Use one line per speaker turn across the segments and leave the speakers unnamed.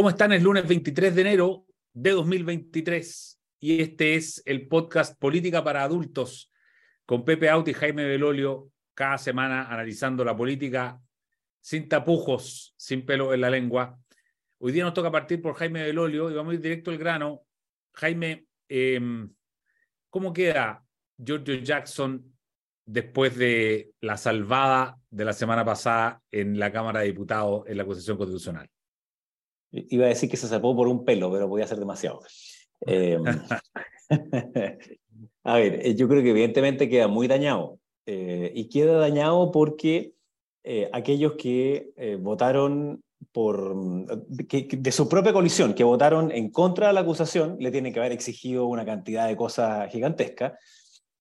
¿Cómo están? Es lunes 23 de enero de 2023 y este es el podcast Política para Adultos con Pepe Auti y Jaime Belolio cada semana analizando la política sin tapujos, sin pelo en la lengua. Hoy día nos toca partir por Jaime Belolio y vamos a ir directo al grano. Jaime, eh, ¿cómo queda Giorgio Jackson después de la salvada de la semana pasada en la Cámara de Diputados en la acusación constitucional?
Iba a decir que se salvó por un pelo, pero podía ser demasiado. Eh, a ver, eh, yo creo que evidentemente queda muy dañado. Eh, y queda dañado porque eh, aquellos que eh, votaron por, que, que de su propia coalición, que votaron en contra de la acusación, le tienen que haber exigido una cantidad de cosas gigantescas.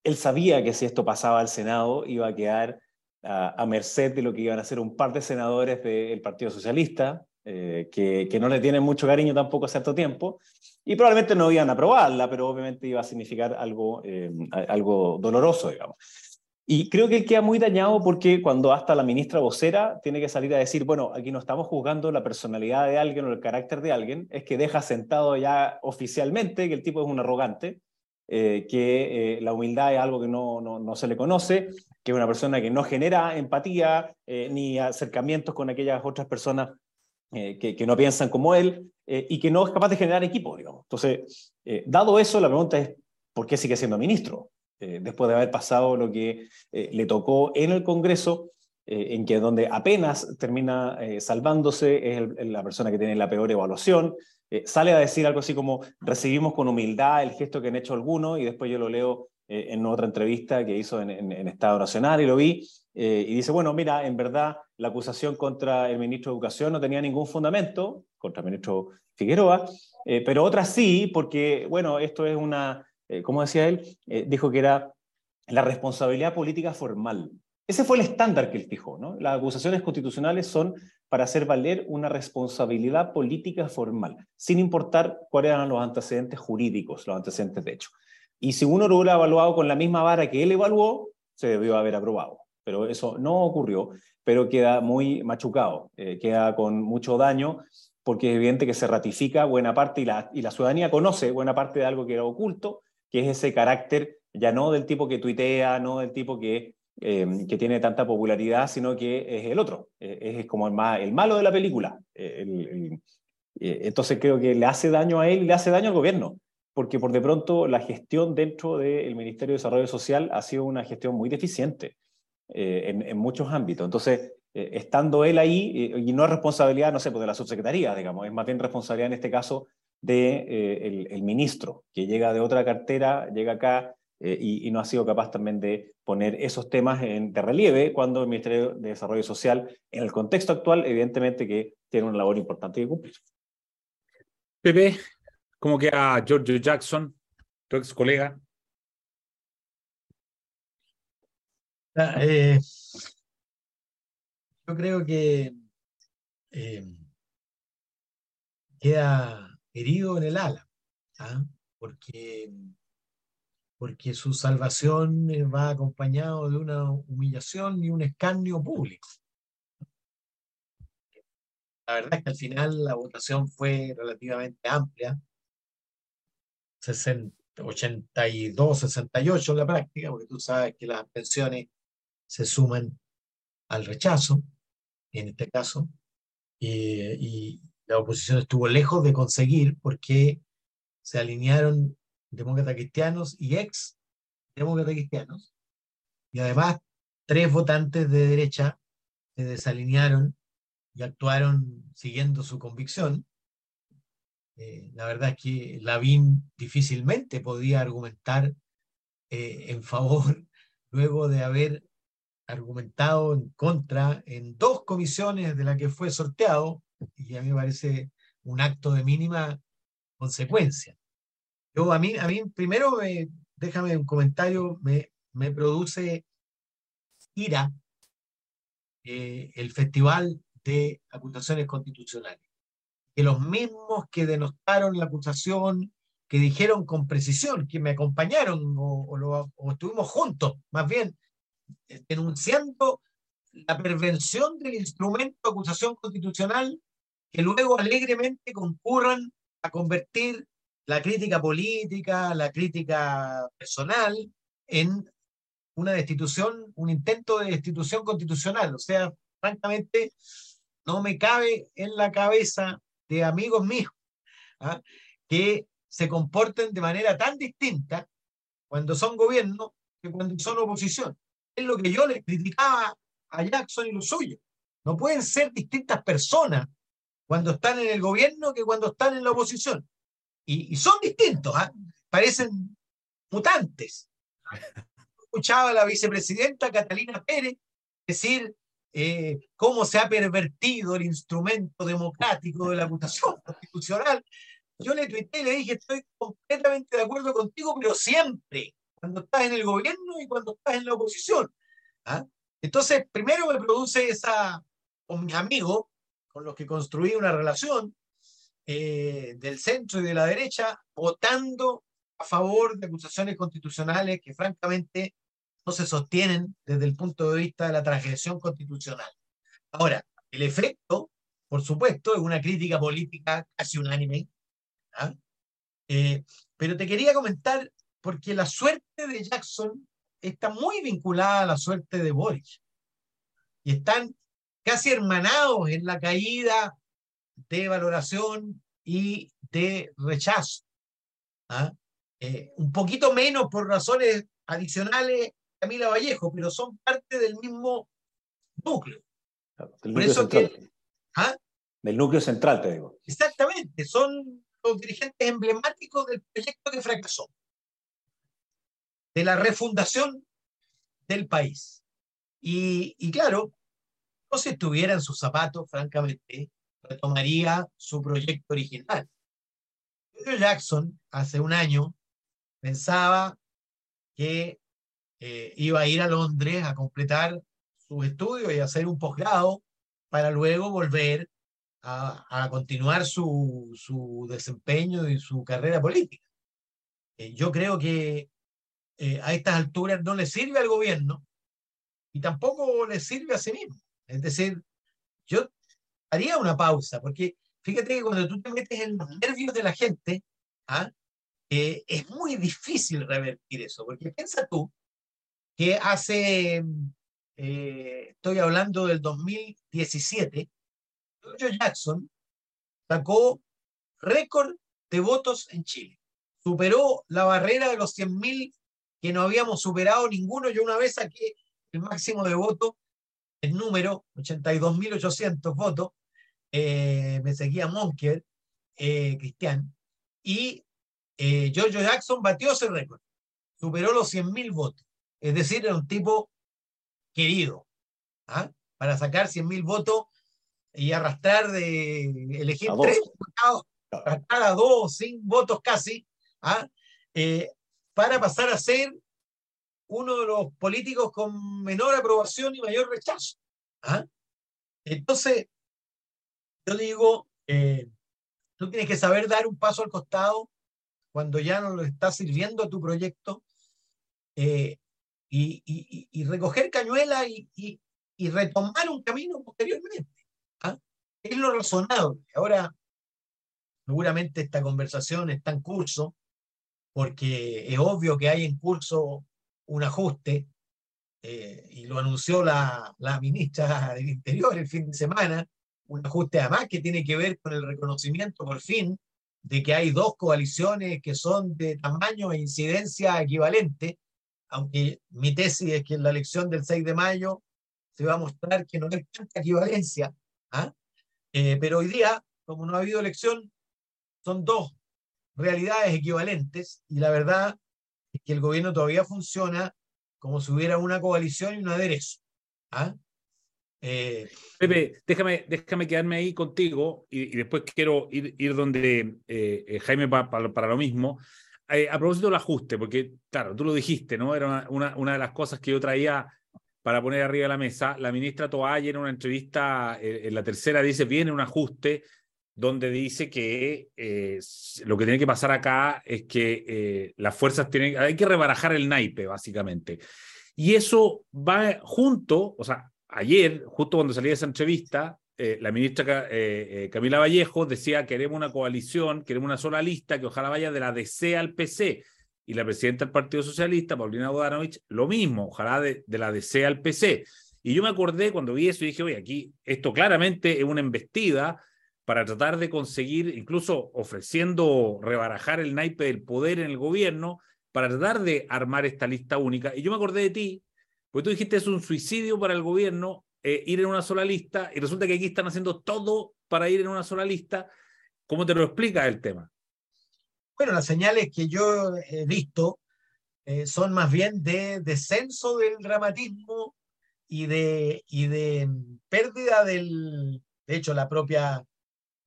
Él sabía que si esto pasaba al Senado iba a quedar a, a merced de lo que iban a hacer un par de senadores del Partido Socialista, eh, que, no le tienen mucho cariño tampoco a cierto tiempo, y probablemente no iban a aprobarla, pero obviamente iba a significar algo, eh, algo doloroso, digamos. Y creo que queda muy dañado porque cuando hasta la ministra vocera tiene que salir a decir, bueno, aquí no estamos juzgando la personalidad de alguien o el carácter de alguien, es que deja sentado ya oficialmente que el tipo es un arrogante, eh, que la humildad es algo que no, no, no, se le conoce, que es una persona que no genera empatía ni acercamientos con aquellas otras personas eh, que, no piensan como él eh, y que no es capaz de generar equipo, digamos. Entonces, eh, dado eso, la pregunta es, ¿por qué sigue siendo ministro? después de haber pasado lo que le tocó en el Congreso, en que donde apenas termina salvándose es la persona que tiene la peor evaluación, sale a decir algo así como, recibimos con humildad el gesto que han hecho algunos, y después yo lo leo en otra entrevista que hizo en, en, en Estado Nacional y lo vi, eh, y dice, bueno, mira, en verdad la acusación contra el ministro de Educación no tenía ningún fundamento, contra el ministro Figueroa, eh, pero otras sí, porque, bueno, esto es una, eh, como decía él, eh, dijo que era la responsabilidad política formal. Ese fue el estándar que él fijó, ¿no? Las acusaciones constitucionales son para hacer valer una responsabilidad política formal, sin importar cuáles eran los antecedentes jurídicos, los antecedentes de hecho. Y si uno lo hubiera evaluado con la misma vara que él evaluó, se debió haber aprobado pero eso no ocurrió, pero queda muy machucado, eh, queda con mucho daño, porque es evidente que se ratifica buena parte y la, y la ciudadanía conoce buena parte de algo que era oculto, que es ese carácter ya no del tipo que tuitea, no del tipo que, eh, que tiene tanta popularidad, sino que es el otro, eh, es como el, malo de la película. Eh, el, el, entonces creo que le hace daño a él y le hace daño al gobierno, porque por de pronto la gestión dentro del Ministerio de Desarrollo Social ha sido una gestión muy deficiente eh, en, muchos ámbitos. Entonces, eh, estando él ahí, eh, y no es responsabilidad, no sé, pues de la subsecretaría, digamos, es más bien responsabilidad en este caso de eh, el, ministro, que llega de otra cartera, llega acá y, y, no ha sido capaz también de poner esos temas de relieve cuando el Ministerio de Desarrollo Social, en el contexto actual, evidentemente que tiene una labor importante que cumplir.
Pepe, ¿cómo queda George Jackson, tu ex colega?
Eh, yo creo que eh, queda herido en el ala, ¿ah? porque, porque su salvación va acompañado de una humillación y un escarnio público. La verdad es que al final la votación fue relativamente amplia, 60, 82, 68 en la práctica, porque tú sabes que las pensiones se suman al rechazo, en este caso, y, la oposición estuvo lejos de conseguir porque se alinearon demócratas cristianos y ex demócratas cristianos, y además tres votantes de derecha se desalinearon y actuaron siguiendo su convicción. Eh, la verdad es que Lavín difícilmente podía argumentar eh, en favor luego de haber argumentado en contra en dos comisiones de la que fue sorteado, y a mí me parece un acto de mínima consecuencia. Yo, a mí, a mí primero, me, déjame un comentario, me, me produce ira eh, el Festival de Acusaciones Constitucionales. Que los mismos que denostaron la acusación, que dijeron con precisión, que me acompañaron o, o, lo, o estuvimos juntos, más bien, denunciando la pervención del instrumento de acusación constitucional, que luego alegremente concurran a convertir la crítica política, la crítica personal en una destitución, un intento de destitución constitucional. O sea, francamente, no me cabe en la cabeza de amigos míos ¿ah? que se comporten de manera tan distinta cuando son gobierno que cuando son oposición. Es lo que yo le criticaba a Jackson y lo suyo. No pueden ser distintas personas cuando están en el gobierno que cuando están en la oposición. Y, son distintos, ¿ah? parecen mutantes. Escuchaba a la vicepresidenta Catalina Pérez decir eh, cómo se ha pervertido el instrumento democrático de la votación constitucional. Yo le tuiteé y le dije, estoy completamente de acuerdo contigo, pero siempre, cuando estás en el gobierno y cuando estás en la oposición. ¿ah? Entonces, primero me produce esa, con mis amigos, con los que construí una relación eh, del centro y de la derecha, votando a favor de acusaciones constitucionales que francamente no se sostienen desde el punto de vista de la transgresión constitucional. Ahora, el efecto, por supuesto, es una crítica política casi unánime, ¿ah? eh, pero te quería comentar, porque la suerte de Jackson está muy vinculada a la suerte de Boris, y están casi hermanados en la caída de valoración y de rechazo. ¿ah? Eh, un poquito menos por razones adicionales Camila Vallejo, pero son parte del mismo núcleo.
Del núcleo, central. ¿ah? del núcleo central, te digo.
Exactamente, son los dirigentes emblemáticos del proyecto que fracasó, de la refundación del país. Y, y claro, no si estuviera en sus zapatos, francamente, retomaría su proyecto original. Pedro Jackson, hace un año, pensaba que eh, iba a ir a Londres a completar sus estudios y hacer un posgrado para luego volver a, continuar su, su, desempeño y su carrera política. Eh, yo creo que eh, a estas alturas no le sirve al gobierno y tampoco le sirve a sí mismo. Es decir, yo haría una pausa, porque fíjate que cuando tú te metes en los nervios de la gente, ¿ah? es muy difícil revertir eso, porque piensa tú que hace, eh, estoy hablando del 2017, George Jackson sacó récord de votos en Chile. Superó la barrera de los 100.000 que no habíamos superado ninguno. Yo una vez saqué el máximo de votos, el número, 82.800 votos. Eh, me seguía Monker, eh, Cristian, y George Jackson batió ese récord. Superó los 100.000 votos. Es decir, era un tipo querido. ¿ah? Para sacar 100.000 votos y arrastrar de elegir tres arrastrar a dos, sin votos casi, ¿ah? Eh, para pasar a ser uno de los políticos con menor aprobación y mayor rechazo. ¿ah? Entonces, yo digo, eh, tú tienes que saber dar un paso al costado cuando ya no lo está sirviendo a tu proyecto eh, y, recoger cañuela y, retomar un camino posteriormente. ¿ah? Es lo razonable. Ahora, seguramente esta conversación está en curso, porque es obvio que hay en curso un ajuste, eh, y lo anunció la, la ministra del Interior el fin de semana, un ajuste además que tiene que ver con el reconocimiento por fin de que hay dos coaliciones que son de tamaño e incidencia equivalente, aunque mi tesis es que en la elección del 6 de mayo se va a mostrar que no hay tanta equivalencia, ¿ah? Eh, pero hoy día, como no ha habido elección, son dos realidades equivalentes y la verdad es que el gobierno todavía funciona como si hubiera una coalición y un aderezo. ¿ah?
Eh, Pepe, déjame, déjame quedarme ahí contigo y, después quiero ir, ir donde eh, Jaime para lo mismo. Eh, a propósito del ajuste, porque claro, tú lo dijiste, ¿no? Era una, una, de las cosas que yo traía para poner arriba de la mesa. La ministra Toalla en una entrevista, eh, en la tercera, dice, viene un ajuste donde dice que eh, lo que tiene que pasar acá es que las fuerzas tienen, hay que rebarajar el naipe, básicamente. Y eso va junto, o sea, ayer, justo cuando salí de esa entrevista, eh, la ministra eh, Camila Vallejo decía queremos una coalición, queremos una sola lista que ojalá vaya de la DC al PC. Y la presidenta del Partido Socialista, Paulina Bodanovich, lo mismo, ojalá de, de la DC al PC. Y yo me acordé cuando vi eso y dije, oye, aquí esto claramente es una embestida para tratar de conseguir, incluso ofreciendo rebarajar el naipe del poder en el gobierno, para tratar de armar esta lista única. Y yo me acordé de ti, porque tú dijiste es un suicidio para el gobierno eh, ir en una sola lista, y resulta que aquí están haciendo todo para ir en una sola lista. ¿Cómo te lo explica el tema?
Bueno, las señales que yo he visto eh, son más bien de descenso del dramatismo y de, y de pérdida del, de hecho, la propia,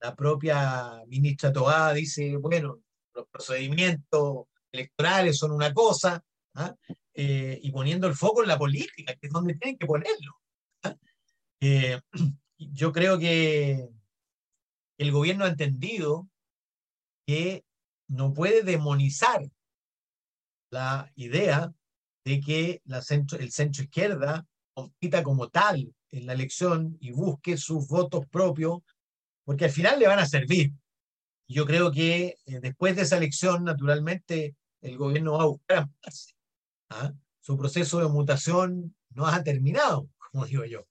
la propia ministra Togada dice, bueno, los procedimientos electorales son una cosa, ¿ah? eh, y poniendo el foco en la política, que es donde tienen que ponerlo. ¿ah? Eh, yo creo que el gobierno ha entendido que no puede demonizar la idea de que la centro, el centro izquierda compita como tal en la elección y busque sus votos propios, porque al final le van a servir. Yo creo que eh, después de esa elección, naturalmente, el gobierno va a buscar ¿ah? Su proceso de mutación no ha terminado, como digo yo.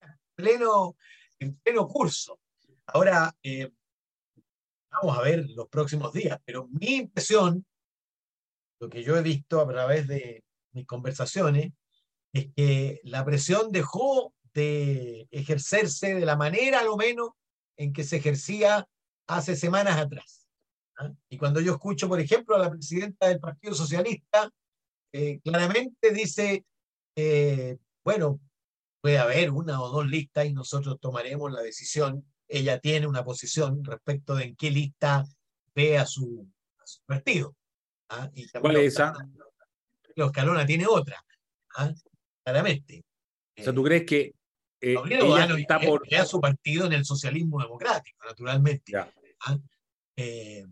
En pleno, en pleno curso. Ahora, eh, vamos a ver los próximos días, pero mi impresión, lo que yo he visto a través de mis conversaciones, es que la presión dejó de ejercerse de la manera, a lo menos, en que se ejercía hace semanas atrás. ¿ah? Y cuando yo escucho, por ejemplo, a la presidenta del Partido Socialista, eh, claramente dice, eh, bueno, puede haber una o dos listas y nosotros tomaremos la decisión. Ella tiene una posición respecto de en qué lista ve a su, partido. ¿ah? Y
¿Cuál es esa?
Los Calona tiene otra. ¿ah? claramente.
O sea, ¿tú crees que eh, ella está por...
Crea su partido en el socialismo democrático, naturalmente. ¿ah? Eh,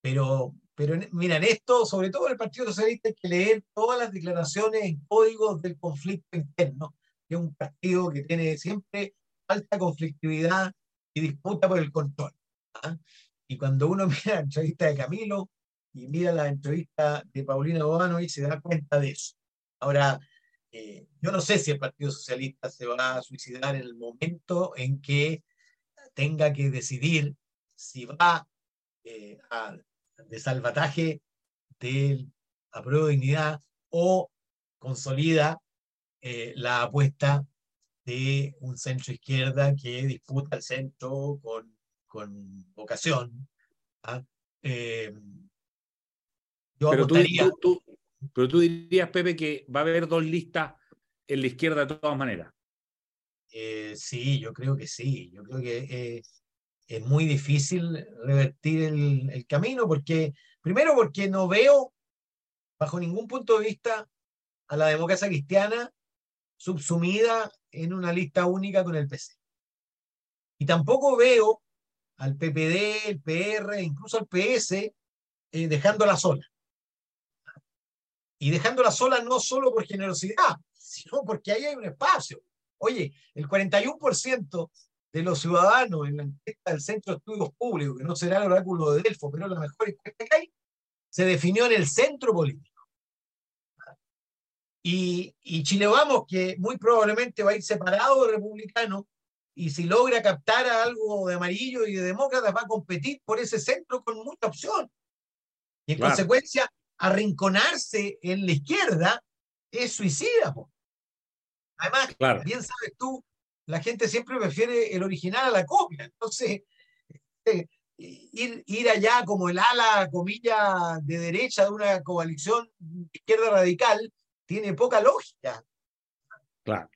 pero, pero mira, en esto, sobre todo en el Partido Socialista, hay que leer todas las declaraciones en códigos del conflicto interno, que es un partido que tiene siempre alta conflictividad y disputa por el control. ¿ah? Y cuando uno mira la entrevista de Camilo y mira la entrevista de Paulina Bobano, y se da cuenta de eso. Ahora, eh, yo no sé si el Partido Socialista se va a suicidar en el momento en que tenga que decidir si va eh, a, de salvataje del apruebo de dignidad o consolida eh, la apuesta de un centro izquierda que disputa el centro con, con vocación. ¿ah?
yo Pero tú, pero tú dirías, Pepe, que va a haber dos listas en la izquierda de todas maneras.
Eh, sí, yo creo que sí. Yo creo que eh, es muy difícil revertir el, camino, porque, primero, porque no veo, bajo ningún punto de vista, a la democracia cristiana subsumida en una lista única con el PC. Y tampoco veo al PPD, el PR, incluso al PS, eh, dejándola sola y dejándola sola no solo por generosidad, sino porque ahí hay un espacio. Oye, el 41% de los ciudadanos en la encuesta del Centro de Estudios Públicos, que no será el oráculo de Delfo, pero la mejor encuesta que hay, se definió en el centro político. Y, y Chile Vamos, que muy probablemente va a ir separado de republicano, y si logra captar a algo de amarillo y de demócratas, va a competir por ese centro con mucha opción. Y en consecuencia, arrinconarse en la izquierda es suicida. Además, bien sabes tú, la gente siempre prefiere el original a la copia. Entonces, este, ir, ir allá como el ala, comilla, de derecha de una coalición izquierda radical tiene poca lógica.
Claro.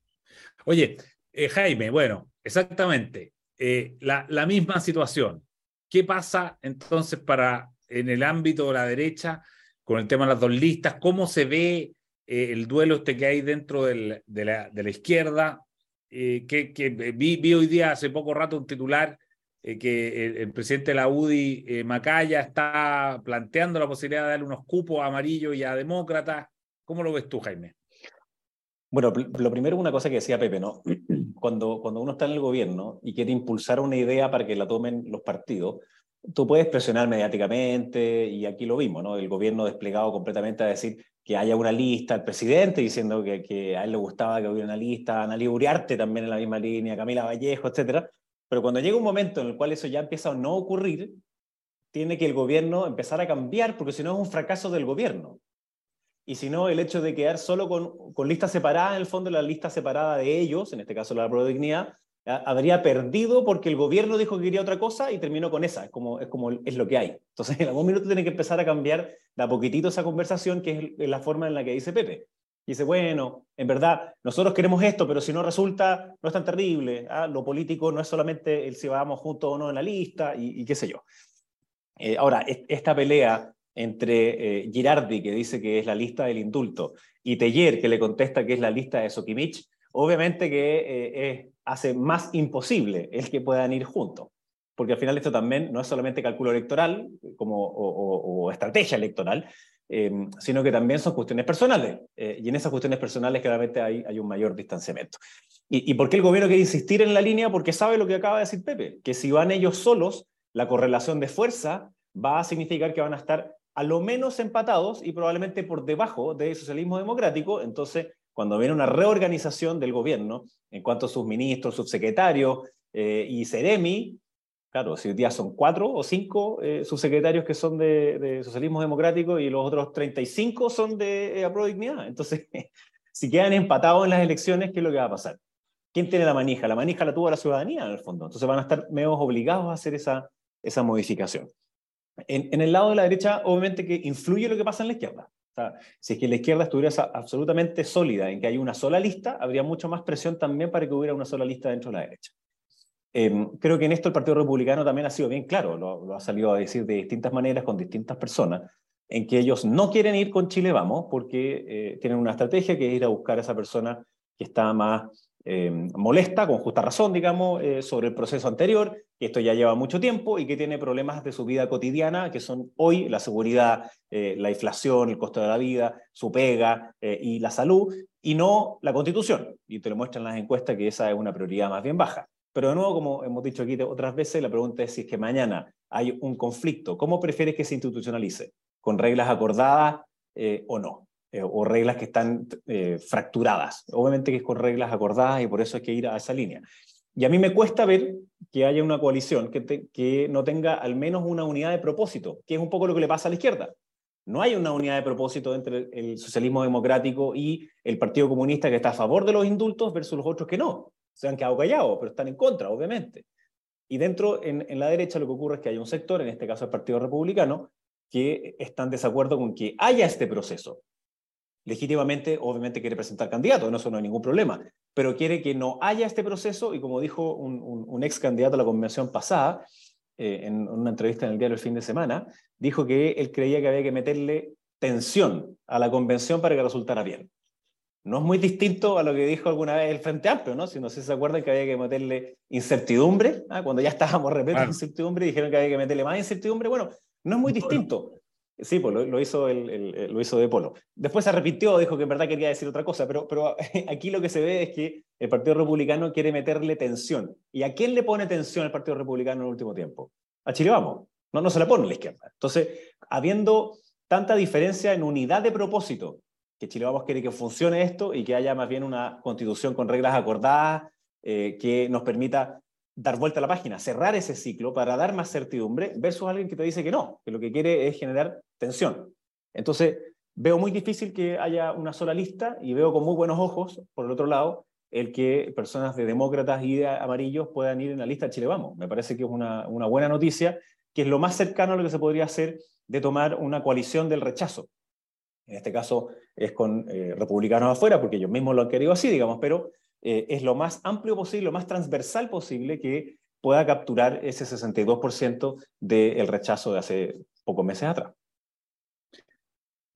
Oye, eh, Jaime, bueno, exactamente. Eh, la, la misma situación. ¿Qué pasa entonces para en el ámbito de la derecha? Con el tema de las dos listas, cómo se ve eh, el duelo este que hay dentro de, la, izquierda, eh, que, vi, hoy día hace poco rato un titular eh, que el, presidente de la UDI, Macaya, está planteando la posibilidad de darle unos cupos a amarillo y a demócratas. ¿Cómo lo ves tú, Jaime?
Bueno, lo primero, una cosa que decía Pepe, ¿no? cuando, cuando uno está en el gobierno y quiere impulsar una idea para que la tomen los partidos, tú puedes presionar mediáticamente, y aquí lo vimos, ¿no? El gobierno desplegado completamente a decir que haya una lista, el presidente diciendo que, a él le gustaba que hubiera una lista, Ana Uriarte también en la misma línea, Camila Vallejo, etcétera. Pero cuando llega un momento en el cual eso ya empieza a no ocurrir, tiene que el gobierno empezar a cambiar, porque si no es un fracaso del gobierno. Y si no, el hecho de quedar solo con, con listas separadas, en el fondo la lista separada de ellos, en este caso la prueba de dignidad, habría perdido porque el gobierno dijo que quería otra cosa y terminó con esa, es como es, como, es lo que hay. Entonces, en algún minuto tiene que empezar a cambiar de a poquitito esa conversación, que es la forma en la que dice Pepe. dice, bueno, en verdad, nosotros queremos esto, pero si no resulta, no es tan terrible. ¿ah? Lo político no es solamente el si vamos juntos o no en la lista y, qué sé yo. Eh, ahora, esta pelea entre eh, Girardi, que dice que es la lista del indulto, y Teller, que le contesta que es la lista de Sokimich, obviamente que eh, hace más imposible el que puedan ir juntos. Porque al final esto también no es solamente cálculo electoral como, o, estrategia electoral, eh, sino que también son cuestiones personales. Eh, y en esas cuestiones personales claramente hay, un mayor distanciamiento. ¿Y, ¿Y por qué el gobierno quiere insistir en la línea? Porque sabe lo que acaba de decir Pepe, que si van ellos solos, la correlación de fuerza va a significar que van a estar a lo menos empatados y probablemente por debajo del socialismo democrático, entonces cuando viene una reorganización del gobierno en cuanto a sus ministros, subsecretarios eh, y Ceremi, claro, si hoy día son cuatro o cinco eh, subsecretarios que son de, socialismo democrático y los otros 35 son de eh, Dignidad. Entonces, si quedan empatados en las elecciones, ¿qué es lo que va a pasar? ¿Quién tiene la manija? La manija la tuvo la ciudadanía, en el fondo. Entonces van a estar medio obligados a hacer esa, esa modificación. En, el lado de la derecha, obviamente que influye lo que pasa en la izquierda si es que la izquierda estuviera absolutamente sólida en que hay una sola lista, habría mucho más presión también para que hubiera una sola lista dentro de la derecha. Em, creo que en esto el Partido Republicano también ha sido bien claro, lo, ha salido a decir de distintas maneras con distintas personas, en que ellos no quieren ir con Chile Vamos porque eh, tienen una estrategia que es ir a buscar a esa persona que está más eh, molesta, con justa razón, digamos, eh, sobre el proceso anterior, que esto ya lleva mucho tiempo y que tiene problemas de su vida cotidiana, que son hoy la seguridad, eh, la inflación, el costo de la vida, su pega y la salud, y no la constitución. Y te lo muestran las encuestas que esa es una prioridad más bien baja. Pero de nuevo, como hemos dicho aquí otras veces, la pregunta es si es que mañana hay un conflicto, ¿cómo prefieres que se institucionalice? ¿Con reglas acordadas o no? Eh, o reglas que están eh, fracturadas. Obviamente que es con reglas acordadas y por eso hay que ir a esa línea. Y a mí me cuesta ver que haya una coalición que, que no tenga al menos una unidad de propósito, que es un poco lo que le pasa a la izquierda. No hay una unidad de propósito entre el socialismo democrático y el Partido Comunista que está a favor de los indultos versus los otros que no. Se han quedado callados, pero están en contra, obviamente. Y dentro, en, en la derecha, lo que ocurre es que hay un sector, en este caso el Partido Republicano, que están de desacuerdo con que haya este proceso legítimamente, obviamente quiere presentar candidato, no, eso no hay ningún problema, pero quiere que no haya este proceso y como dijo un, ex candidato a la convención pasada, eh, en una entrevista en el diario el fin de semana, dijo que él creía que había que meterle tensión a la convención para que resultara bien. No es muy distinto a lo que dijo alguna vez el Frente Amplio, ¿no? Si no sé si se acuerdan que había que meterle incertidumbre, ¿ah? cuando ya estábamos repetiendo claro. incertidumbre, dijeron que había que meterle más incertidumbre. Bueno, no es muy distinto. Sí, pues lo, hizo el, lo hizo De Polo. Después se arrepintió, dijo que en verdad quería decir otra cosa, pero, pero aquí lo que se ve es que el Partido Republicano quiere meterle tensión. ¿Y a quién le pone tensión el Partido Republicano en el último tiempo? A Chile Vamos. No, no se la pone a la izquierda. Entonces, habiendo tanta diferencia en unidad de propósito, que Chile Vamos quiere que funcione esto y que haya más bien una constitución con reglas acordadas eh, que nos permita dar vuelta a la página, cerrar ese ciclo para dar más certidumbre versus alguien que te dice que no, que lo que quiere es generar tensión. Entonces, veo muy difícil que haya una sola lista y veo con muy buenos ojos, por el otro lado, el que personas de demócratas y de amarillos puedan ir en la lista Chile Vamos. Me parece que es una, buena noticia, que es lo más cercano a lo que se podría hacer de tomar una coalición del rechazo. En este caso es con eh, republicanos afuera, porque ellos mismos lo han querido así, digamos, pero eh, es lo más amplio posible, lo más transversal posible que pueda capturar ese 62% del rechazo de hace pocos meses atrás.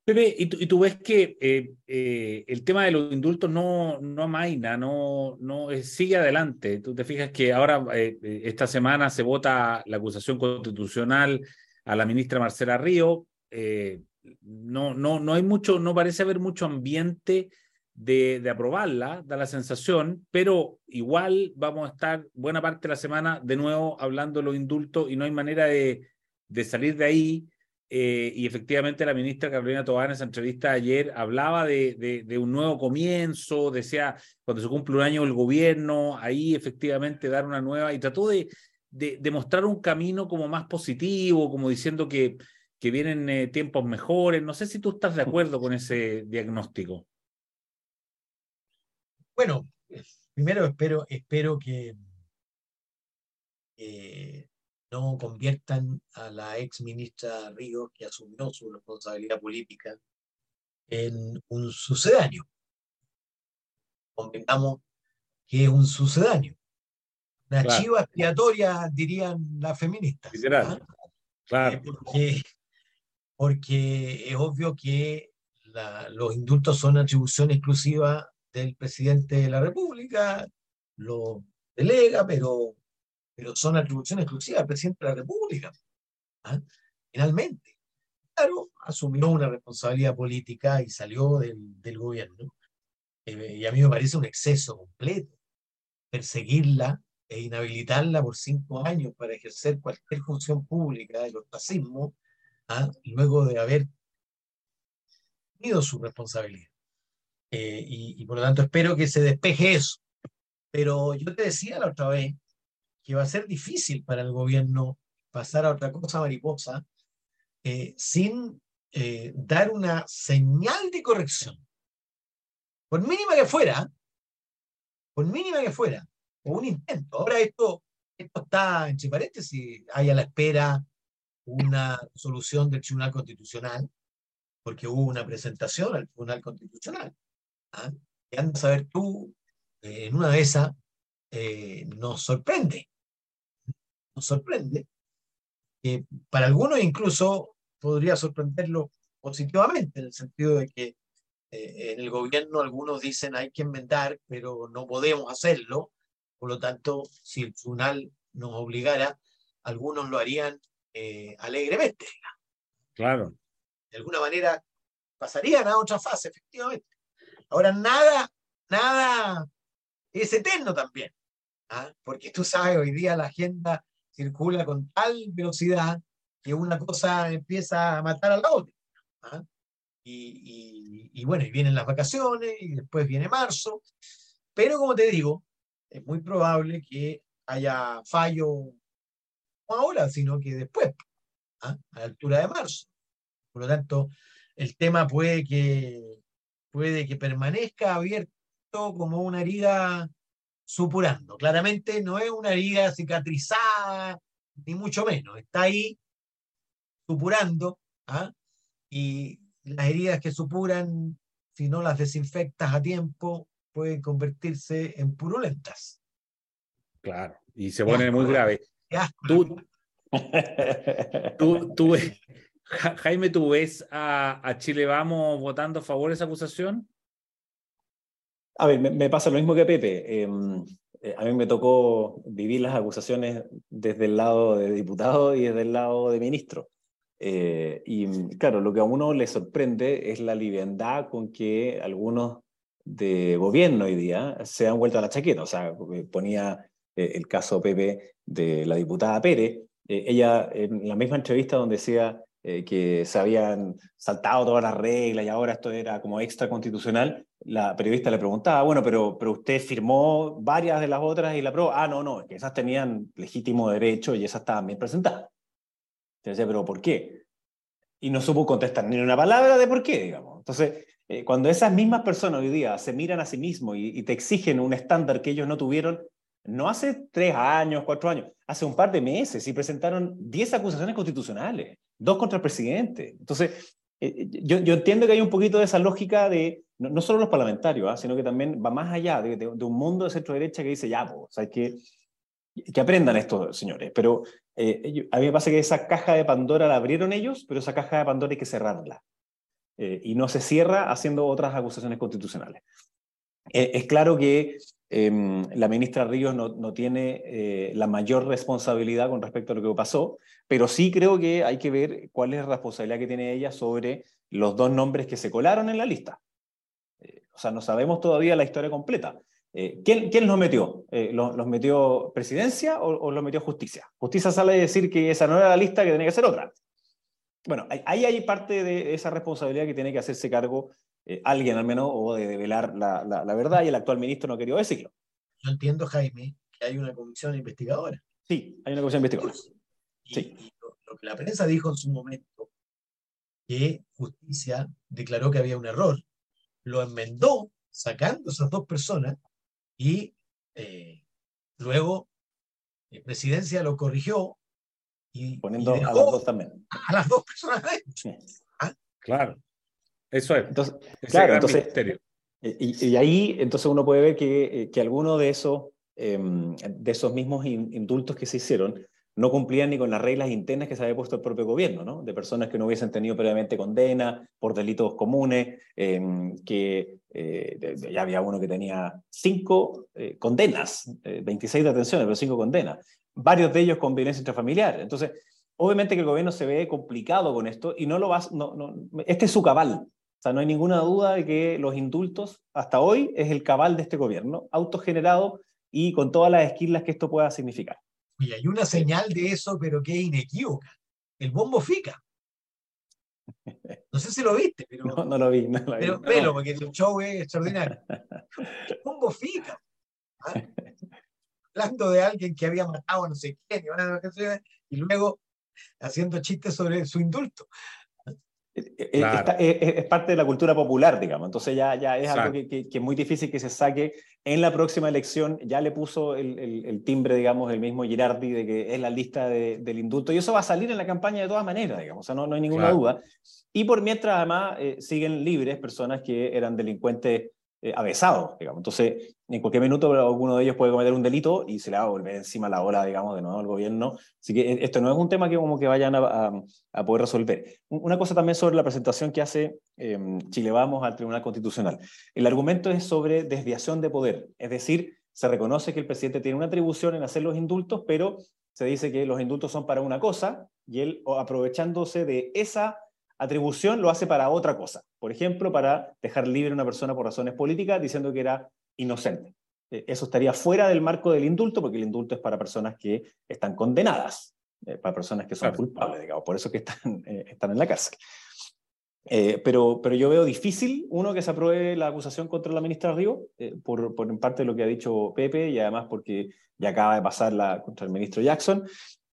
Pepe, y tú, ves que eh, eh, el tema de los indultos no, no amaina, no, no sigue adelante. Tú te fijas que ahora, esta semana, se vota la acusación constitucional a la ministra Marcela Río. no, no, no hay mucho, no parece haber mucho ambiente de, aprobarla, da la sensación, pero igual vamos a estar buena parte de la semana de nuevo hablando de los indultos y no hay manera de, de salir de ahí. Eh, y efectivamente la ministra Carolina Tobán en esa entrevista ayer hablaba de, de, un nuevo comienzo, decía cuando se cumple un año el gobierno, ahí efectivamente dar una nueva, y trató de, de, mostrar un camino como más positivo, como diciendo que, que vienen eh, tiempos mejores. No sé si tú estás de acuerdo con ese diagnóstico.
Bueno, primero espero, espero que no conviertan a la ex ministra Ríos, que asumió su responsabilidad política, en un sucedáneo. Convengamos que es un sucedáneo. Una chiva expiatoria, dirían las feministas.
¿ah? Claro.
Eh, porque, porque, es obvio que los indultos son atribución exclusiva del presidente de la República, lo delega, pero, pero son atribuciones exclusivas del presidente de la República. ¿ah? Finalmente. Claro, asumió una responsabilidad política y salió del, gobierno. Eh, y a mí me parece un exceso completo perseguirla e inhabilitarla por cinco años para ejercer cualquier función pública del ostracismo, ¿ah? luego de haber tenido su responsabilidad. Eh, y, por lo tanto espero que se despeje eso. Pero yo te decía la otra vez que va a ser difícil para el gobierno pasar a otra cosa mariposa eh, sin eh, dar una señal de corrección. Por mínima que fuera, por mínima que fuera, o un intento. Ahora esto, esto está, entre paréntesis, hay a la espera una solución del Tribunal Constitucional, porque hubo una presentación al Tribunal Constitucional. ¿Ah? Y anda a saber tú, eh, en una de esas, eh, nos sorprende. Nos sorprende. que para algunos incluso podría sorprenderlo positivamente, en el sentido de que eh, en el gobierno algunos dicen hay que enmendar, pero no podemos hacerlo. Por lo tanto, si el tribunal nos obligara, algunos lo harían alegremente.
Claro.
De alguna manera pasarían a otra fase, efectivamente. Ahora, nada, nada es eterno también, ¿ah? porque tú sabes, hoy día la agenda circula con tal velocidad que una cosa empieza a matar a la otra. ¿ah? Y, bueno, y vienen las vacaciones y después viene marzo, pero como te digo, es muy probable que haya fallo no ahora, sino que después, ¿ah? a la altura de marzo. Por lo tanto, el tema puede que puede que permanezca abierto como una herida supurando. Claramente no es una herida cicatrizada, ni mucho menos. Está ahí supurando, ¿ah? y las heridas que supuran, si no las desinfectas a tiempo, pueden convertirse en purulentas.
Claro, y se pone muy grave. Tú, tú, tú, Jaime, ¿tú ves a, Chile Vamos votando a favor de esa acusación?
A ver, me, pasa lo mismo que Pepe. Em, eh, a mí me tocó vivir las acusaciones desde el lado de diputado y desde el lado de ministro. Eh, y claro, lo que a uno le sorprende es la liviandad con que algunos de gobierno hoy día se han vuelto a la chaqueta. O sea, ponía eh, el caso Pepe de la diputada Pérez. ella, en la misma entrevista donde decía, eh, que se habían saltado todas las reglas y ahora esto era como extra constitucional, la periodista le preguntaba, bueno, pero, pero usted firmó varias de las otras y la aprobó. Ah, no, no, que esas tenían legítimo derecho y esas estaban bien presentadas. Entonces, pero ¿por qué? Y no supo contestar ni una palabra de por qué, digamos. Entonces, eh, cuando esas mismas personas hoy día se miran a sí mismos y, y te exigen un estándar que ellos no tuvieron, no hace tres años, cuatro años, hace un par de meses y presentaron diez acusaciones constitucionales dos contra el presidente. Entonces, eh, yo, yo, entiendo que hay un poquito de esa lógica de, no, solo los parlamentarios, ¿ah? sino que también va más allá de, de, un mundo de centro-derecha que dice, ya, pues, hay que, que aprendan estos señores. Pero eh, a mí me pasa que esa caja de Pandora la abrieron ellos, pero esa caja de Pandora hay que cerrarla. Eh, y no se cierra haciendo otras acusaciones constitucionales. es claro que Em, la ministra Ríos no, no tiene eh, la mayor responsabilidad con respecto a lo que pasó, pero sí creo que hay que ver cuál es la responsabilidad que tiene ella sobre los dos nombres que se colaron en la lista. Eh, O sea, no sabemos todavía la historia completa. Eh, ¿quién, ¿quién, los metió? Eh, ¿los, metió presidencia o, o, los metió justicia? Justicia sale a decir que esa no era la lista, que tenía que ser otra. Bueno, ahí hay parte de esa responsabilidad que tiene que hacerse cargo eh, alguien al menos, o de develar la, la, verdad, y el actual ministro no quería decirlo.
Yo entiendo, Jaime, que hay una comisión investigadora.
Sí, hay una comisión investigadora.
Y, sí. lo, que la prensa dijo en su momento, que justicia declaró que había un error, lo enmendó sacando esas dos personas y eh, luego la eh, presidencia lo corrigió y
poniendo a las dos también.
A las dos personas.
¿Ah? Claro. Eso es.
Entonces, claro, entonces, y, y, ahí entonces uno puede ver que, eh, que algunos de esos, em, de esos mismos indultos que se hicieron no cumplían ni con las reglas internas que se había puesto el propio gobierno, ¿no? De personas que no hubiesen tenido previamente condena por delitos comunes, em, que eh, ya había uno que tenía cinco eh, condenas, 26 detenciones, pero cinco condenas, varios de ellos con violencia intrafamiliar. Entonces, obviamente que el gobierno se ve complicado con esto y no lo va, no, no, este es su cabal, o sea, no hay ninguna duda de que los indultos hasta hoy es el cabal de este gobierno, autogenerado y con todas las esquilas que esto pueda significar.
Y hay una señal de eso, pero que es inequívoca. El bombo fica. No sé si lo viste, pero.
No, no lo vi. No
lo pero velo, porque el show es extraordinario. El bombo fica. ¿ah? Hablando de alguien que había matado a no sé quién, y luego haciendo chistes sobre su indulto.
Eh, eh, es, parte de la cultura popular, digamos. Entonces ya, ya es algo que, es muy difícil que se saque. En la próxima elección ya le puso el, timbre, digamos, el mismo Girardi de que es la lista del indulto. Y eso va a salir en la campaña de todas maneras, digamos. O sea, no, no hay ninguna duda. Y por mientras, además, eh, siguen libres personas que eran delincuentes eh, digamos. Entonces, en cualquier minuto alguno de ellos puede cometer un delito y se le va a volver encima la ola, digamos, de nuevo al gobierno. Así que eh, esto no es un tema que como que vayan a, a, poder resolver. Una cosa también sobre la presentación que hace eh, Chile Vamos al Tribunal Constitucional. El argumento es sobre desviación de poder, es decir, se reconoce que el presidente tiene una atribución en hacer los indultos, pero se dice que los indultos son para una cosa y él, aprovechándose de esa atribución lo hace para otra cosa. Por ejemplo, para dejar libre a una persona por razones políticas diciendo que era inocente. Eh, eso estaría fuera del marco del indulto, porque el indulto es para personas que están condenadas, eh, para personas que son culpables, digamos, por eso que están, eh, están en la cárcel. pero, pero yo veo difícil, uno, que se apruebe la acusación contra la ministra Río, por, por en parte de lo que ha dicho Pepe y además porque ya acaba de pasar la contra el ministro Jackson.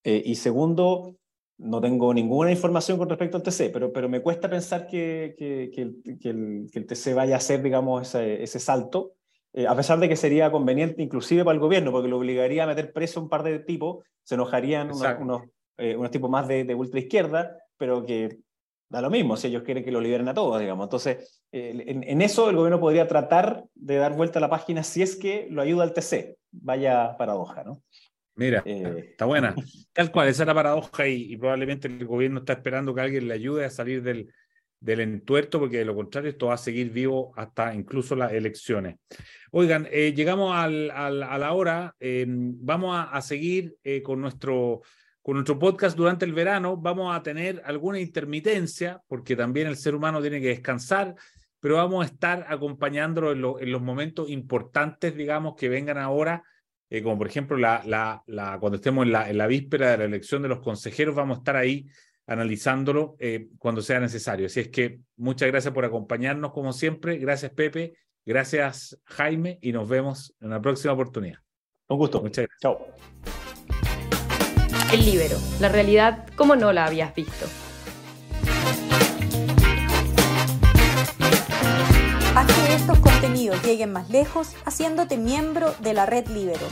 y segundo, no tengo ninguna información con respecto al TC, pero, pero me cuesta pensar que, que, que, el, que el, TC vaya a hacer, digamos, ese, ese salto, eh, a pesar de que sería conveniente inclusive para el gobierno, porque lo obligaría a meter preso un par de tipos, se enojarían unos, eh, unos, tipos más de, de ultra izquierda, pero que da lo mismo si ellos quieren que lo liberen a todos, digamos. Entonces, en, en, eso el gobierno podría tratar de dar vuelta a la página si es que lo ayuda al TC. Vaya paradoja, ¿no?
Mira, eh, está buena. Tal cual, esa es la paradoja y, probablemente el gobierno está esperando que alguien le ayude a salir del, del entuerto, porque de lo contrario esto va a seguir vivo hasta incluso las elecciones. Oigan, eh, llegamos al, al, a la hora, em, vamos a, a seguir eh, con, nuestro, con nuestro podcast durante el verano, vamos a tener alguna intermitencia, porque también el ser humano tiene que descansar, pero vamos a estar acompañándolo en, en los momentos importantes, digamos, que vengan ahora eh, como por ejemplo la, la, la, cuando estemos en la, en la víspera de la elección de los consejeros, vamos a estar ahí analizándolo eh, cuando sea necesario. Así es que muchas gracias por acompañarnos como siempre. Gracias Pepe, gracias Jaime y nos vemos en la próxima oportunidad.
Un gusto.
Muchas gracias.
Chao.
El libero, la realidad como no la habías visto. lleguen más lejos haciéndote miembro de la red Libero.